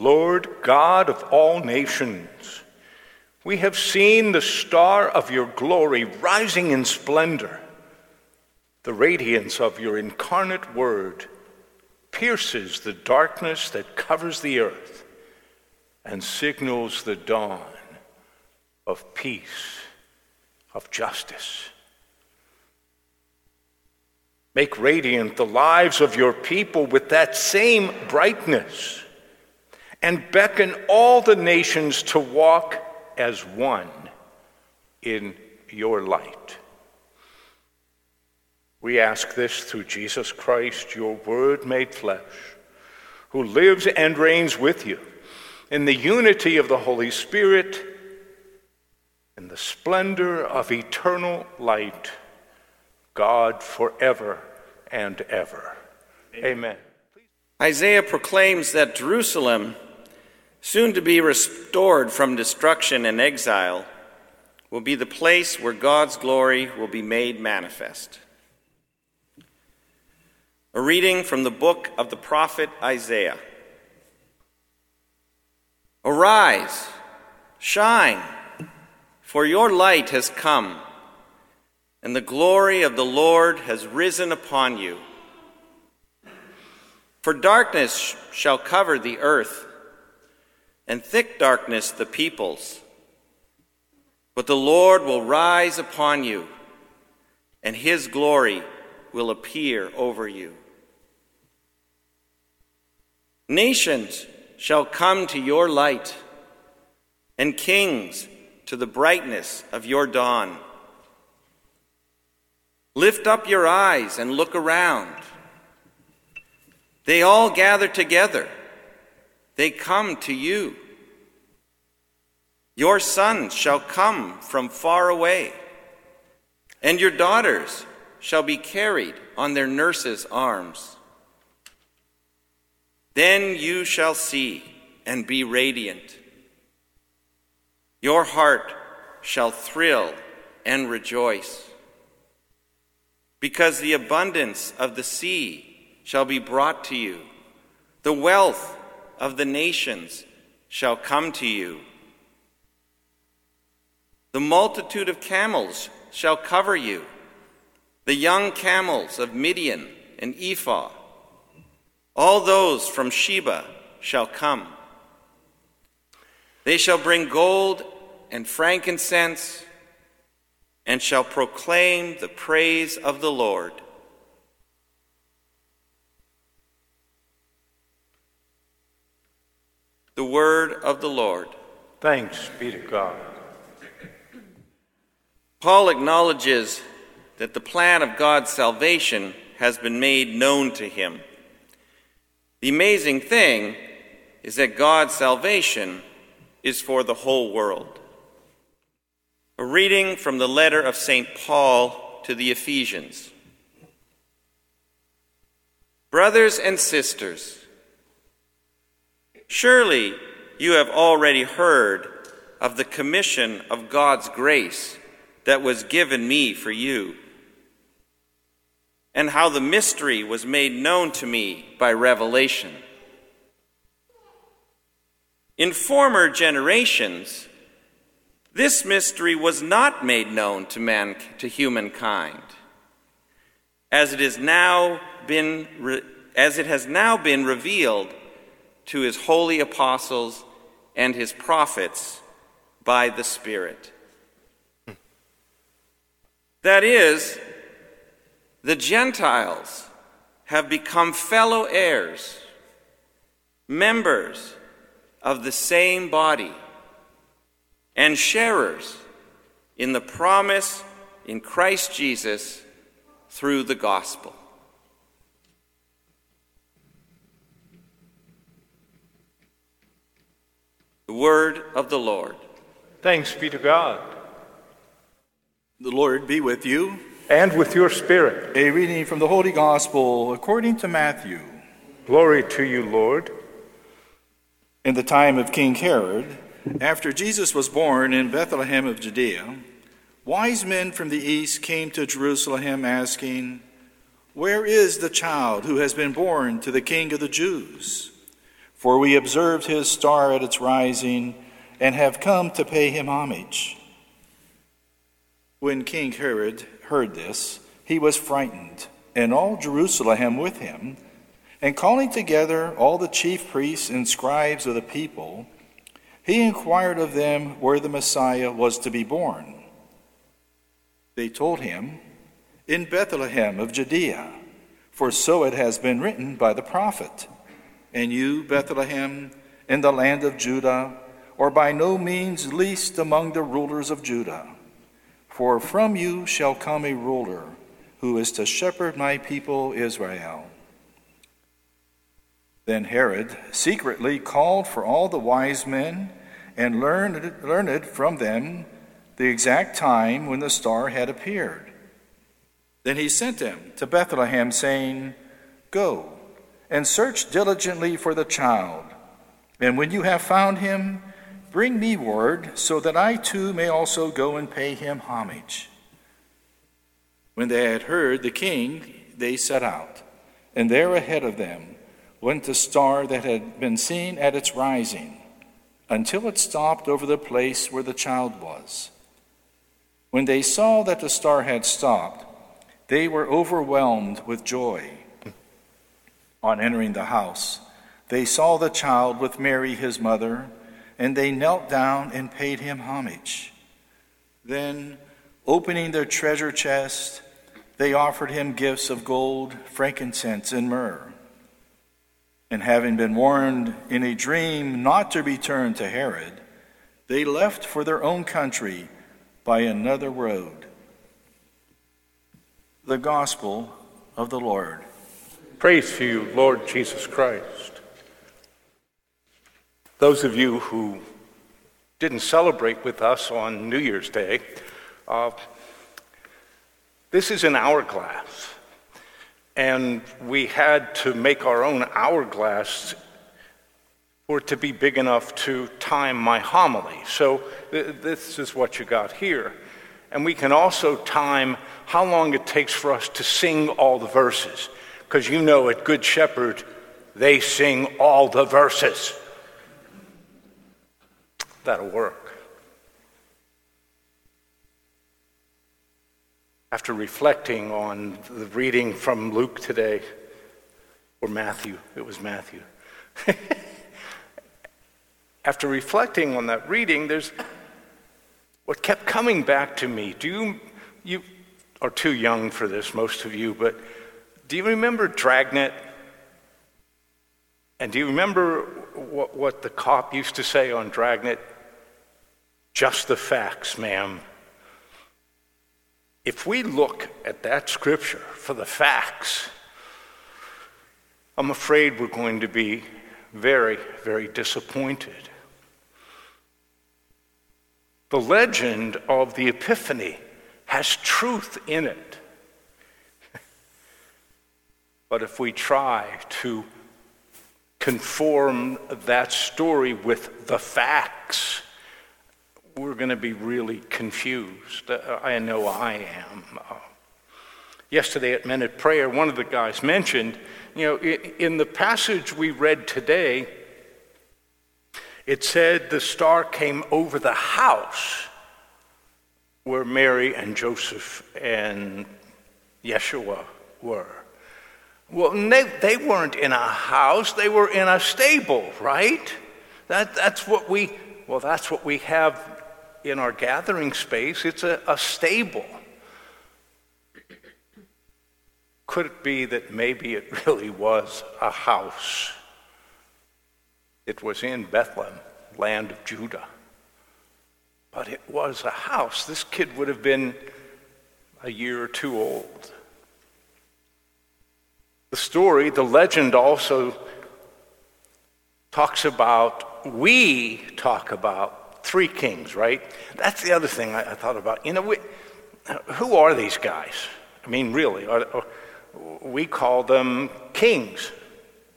Lord God of all nations, we have seen the star of your glory rising in splendor. The radiance of your incarnate word pierces the darkness that covers the earth and signals the dawn of peace, of justice. Make radiant the lives of your people with that same brightness and beckon all the nations to walk as one in your light. We ask this through Jesus Christ, your Word made flesh, who lives and reigns with you in the unity of the Holy Spirit, in the splendor of eternal light, God forever and ever. Amen. Isaiah proclaims that Jerusalem, soon to be restored from destruction and exile, will be the place where God's glory will be made manifest. A reading from the book of the prophet Isaiah. Arise, shine, for your light has come, and the glory of the Lord has risen upon you. For darkness shall cover the earth, and thick darkness the peoples. But the Lord will rise upon you, and his glory will appear over you. Nations shall come to your light, and kings to the brightness of your dawn. Lift up your eyes and look around. They all gather together, they come to you. Your sons shall come from far away, and your daughters shall be carried on their nurses' arms. Then you shall see and be radiant. Your heart shall thrill and rejoice. Because the abundance of the sea shall be brought to you, the wealth of the nations shall come to you. The multitude of camels shall cover you, the young camels of Midian and Ephah all those from Sheba shall come. They shall bring gold and frankincense and shall proclaim the praise of the Lord. The word of the Lord. Thanks be to God. Paul acknowledges that the plan of God's salvation has been made known to him. The amazing thing is that God's salvation is for the whole world. A reading from the letter of St. Paul to the Ephesians. Brothers and sisters, surely you have already heard of the commission of God's grace that was given me for you and how the mystery was made known to me by revelation. In former generations, this mystery was not made known to man to humankind, as it is now been as it has now been revealed to his holy apostles and his prophets by the Spirit. That is, the Gentiles have become fellow heirs, members of the same body, and sharers in the promise in Christ Jesus through the gospel. Word of the Lord. Thanks be to God. The Lord be with you and with your spirit. A reading from the Holy Gospel according to Matthew. Glory to you, Lord. In the time of King Herod, after Jesus was born in Bethlehem of Judea, wise men from the east came to Jerusalem asking, Where is the child who has been born to the King of the Jews? For we observed his star at its rising and have come to pay him homage. When King Herod heard this, he was frightened, and all Jerusalem with him. And calling together all the chief priests and scribes of the people, he inquired of them where the Messiah was to be born. They told him, In Bethlehem of Judea, for so it has been written by the prophet. And you, Bethlehem, in the land of Judah, are by no means least among the rulers of Judah. For from you shall come a ruler who is to shepherd my people Israel. Then Herod secretly called for all the wise men and learned, learned from them the exact time when the star had appeared. Then he sent them to Bethlehem, saying, Go and search diligently for the child. And when you have found him, bring me word, so that I too may also go and pay him homage. When they had heard the king, they set out, and there ahead of them went the star that had been seen at its rising, until it stopped over the place where the child was. When they saw that the star had stopped, they were overwhelmed with joy. On entering the house, they saw the child with Mary, his mother, and they knelt down and paid him homage. Then, opening their treasure chest, they offered him gifts of gold, frankincense, and myrrh. And having been warned in a dream not to return to Herod, they left for their own country by another road. The Gospel of the Lord. Praise to you, Lord Jesus Christ. Those of you who didn't celebrate with us on New Year's Day, uh, this is an hourglass. And we had to make our own hourglass for it to be big enough to time my homily. So th- this is what you got here. And we can also time how long it takes for us to sing all the verses. Because you know at Good Shepherd, they sing all the verses. That'll work. after reflecting on the reading from Luke today, or Matthew, it was Matthew. after reflecting on that reading, there's what kept coming back to me. Do you, you are too young for this, most of you, but do you remember Dragnet? And do you remember what, what the cop used to say on Dragnet? Just the facts, ma'am. If we look at that scripture for the facts, I'm afraid we're going to be very, very disappointed. The legend of the Epiphany has truth in it. But if we try to conform that story with the facts, we're going to be really confused. Uh, I know I am. Uh, yesterday at Minute Prayer, one of the guys mentioned, you know, in the passage we read today, it said the star came over the house where Mary and Joseph and Yeshua were. Well, they, they weren't in a house, they were in a stable, right? That, that's what we, well, that's what we have in our gathering space, it's a, a stable. Could it be that maybe it really was a house? It was in Bethlehem, land of Judah. But it was a house. This kid would have been a year or two old. The story, the legend also talks about, we talk about three kings, right? That's the other thing I, I thought about. You know, we, who are these guys? I mean, really, are, are, we call them kings,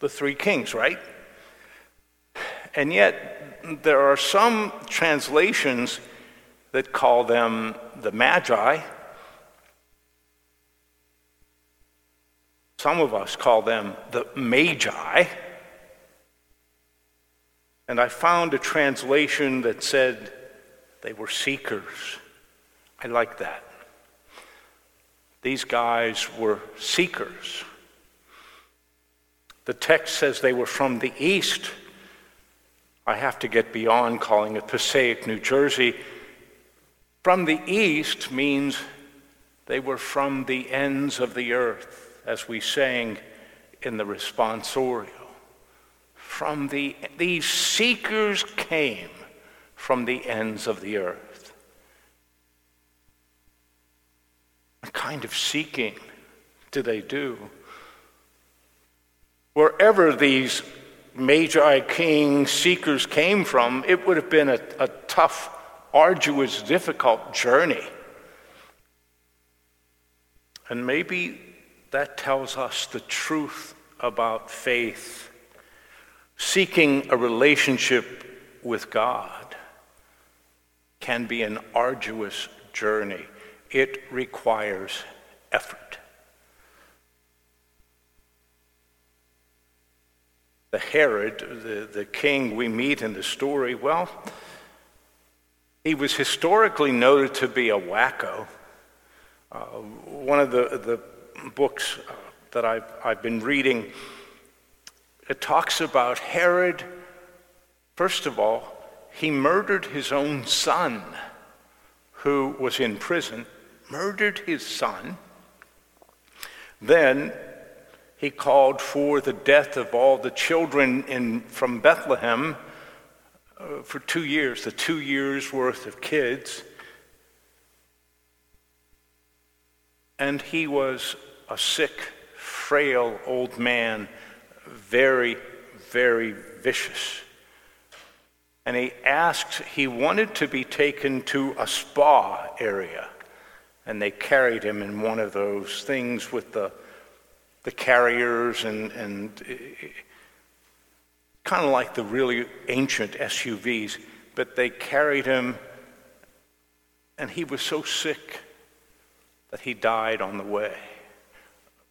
the three kings, right? And yet, there are some translations that call them the Magi. Some of us call them the Magi. And I found a translation that said they were seekers. I like that. These guys were seekers. The text says they were from the east. I have to get beyond calling it Passaic, New Jersey. From the east means they were from the ends of the earth, as we sang in the responsorial. From the, these seekers came from the ends of the earth. What kind of seeking do they do? Wherever these Magi king seekers came from, it would have been a, a tough, arduous, difficult journey. And maybe that tells us the truth about faith. Seeking a relationship with God can be an arduous journey, it requires effort. The Herod, the, the king we meet in the story, well, he was historically noted to be a wacko. Uh, one of the, the books uh, that I've, I've been reading, it talks about Herod, first of all, he murdered his own son who was in prison, murdered his son. Then he called for the death of all the children in, from Bethlehem uh, for two years, the two years worth of kids. And he was a sick, frail old man, very, very vicious. And he asked, he wanted to be taken to a spa area. And they carried him in one of those things with the, the carriers and, and kind of like the really ancient SUVs, but they carried him, and he was so sick that he died on the way.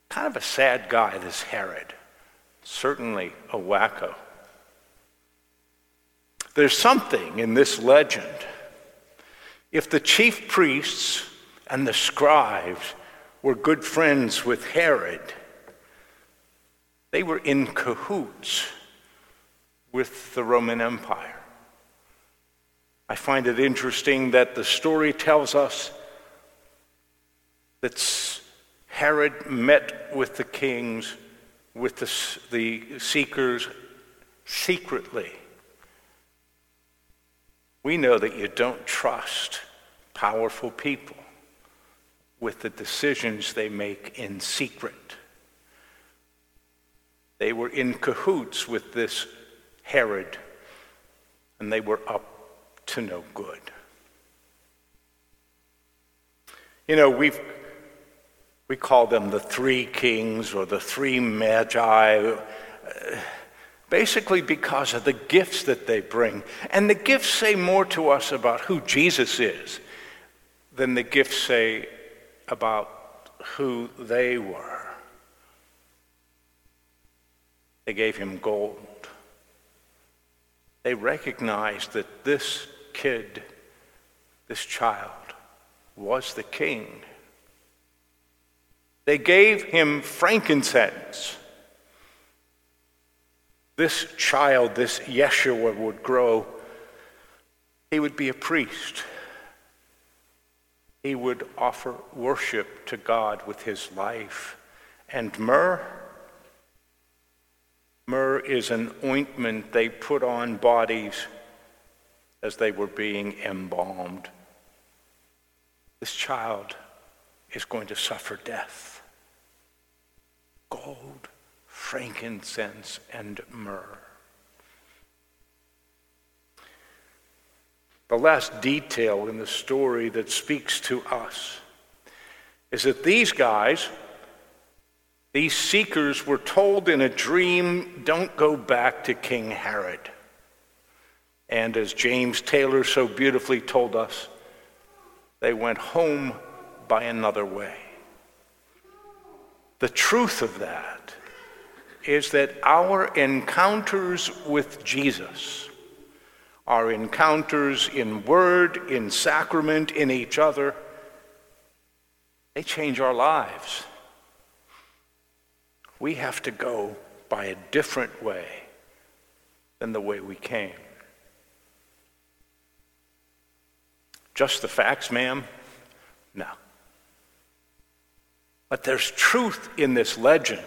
Kind of a sad guy, this Herod. Certainly a wacko. There's something in this legend. If the chief priests and the scribes were good friends with Herod, they were in cahoots with the Roman Empire. I find it interesting that the story tells us that Herod met with the kings, with the, the seekers secretly. We know that you don't trust powerful people with the decisions they make in secret. They were in cahoots with this Herod, and they were up to no good. You know, we've we call them the three kings or the three magi, uh, basically because of the gifts that they bring. And the gifts say more to us about who Jesus is than the gifts say about who they were. They gave him gold. They recognized that this kid, this child, was the king. They gave him frankincense. This child, this Yeshua, would grow. He would be a priest. He would offer worship to God with his life. And myrrh, myrrh is an ointment they put on bodies as they were being embalmed. This child is going to suffer death. Gold, frankincense, and myrrh. The last detail in the story that speaks to us is that these guys, these seekers, were told in a dream don't go back to King Herod. And as James Taylor so beautifully told us, they went home by another way. The truth of that is that our encounters with Jesus our encounters in word, in sacrament, in each other, they change our lives. We have to go by a different way than the way we came. Just the facts, ma'am? No. But there's truth in this legend,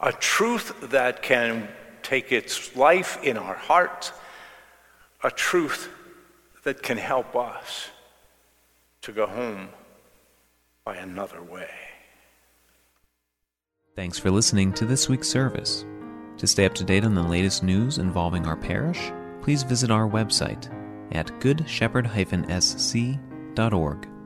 a truth that can take its life in our hearts, a truth that can help us to go home by another way. Thanks for listening to this week's service. To stay up to date on the latest news involving our parish, please visit our website at goodshepherd-sc.org.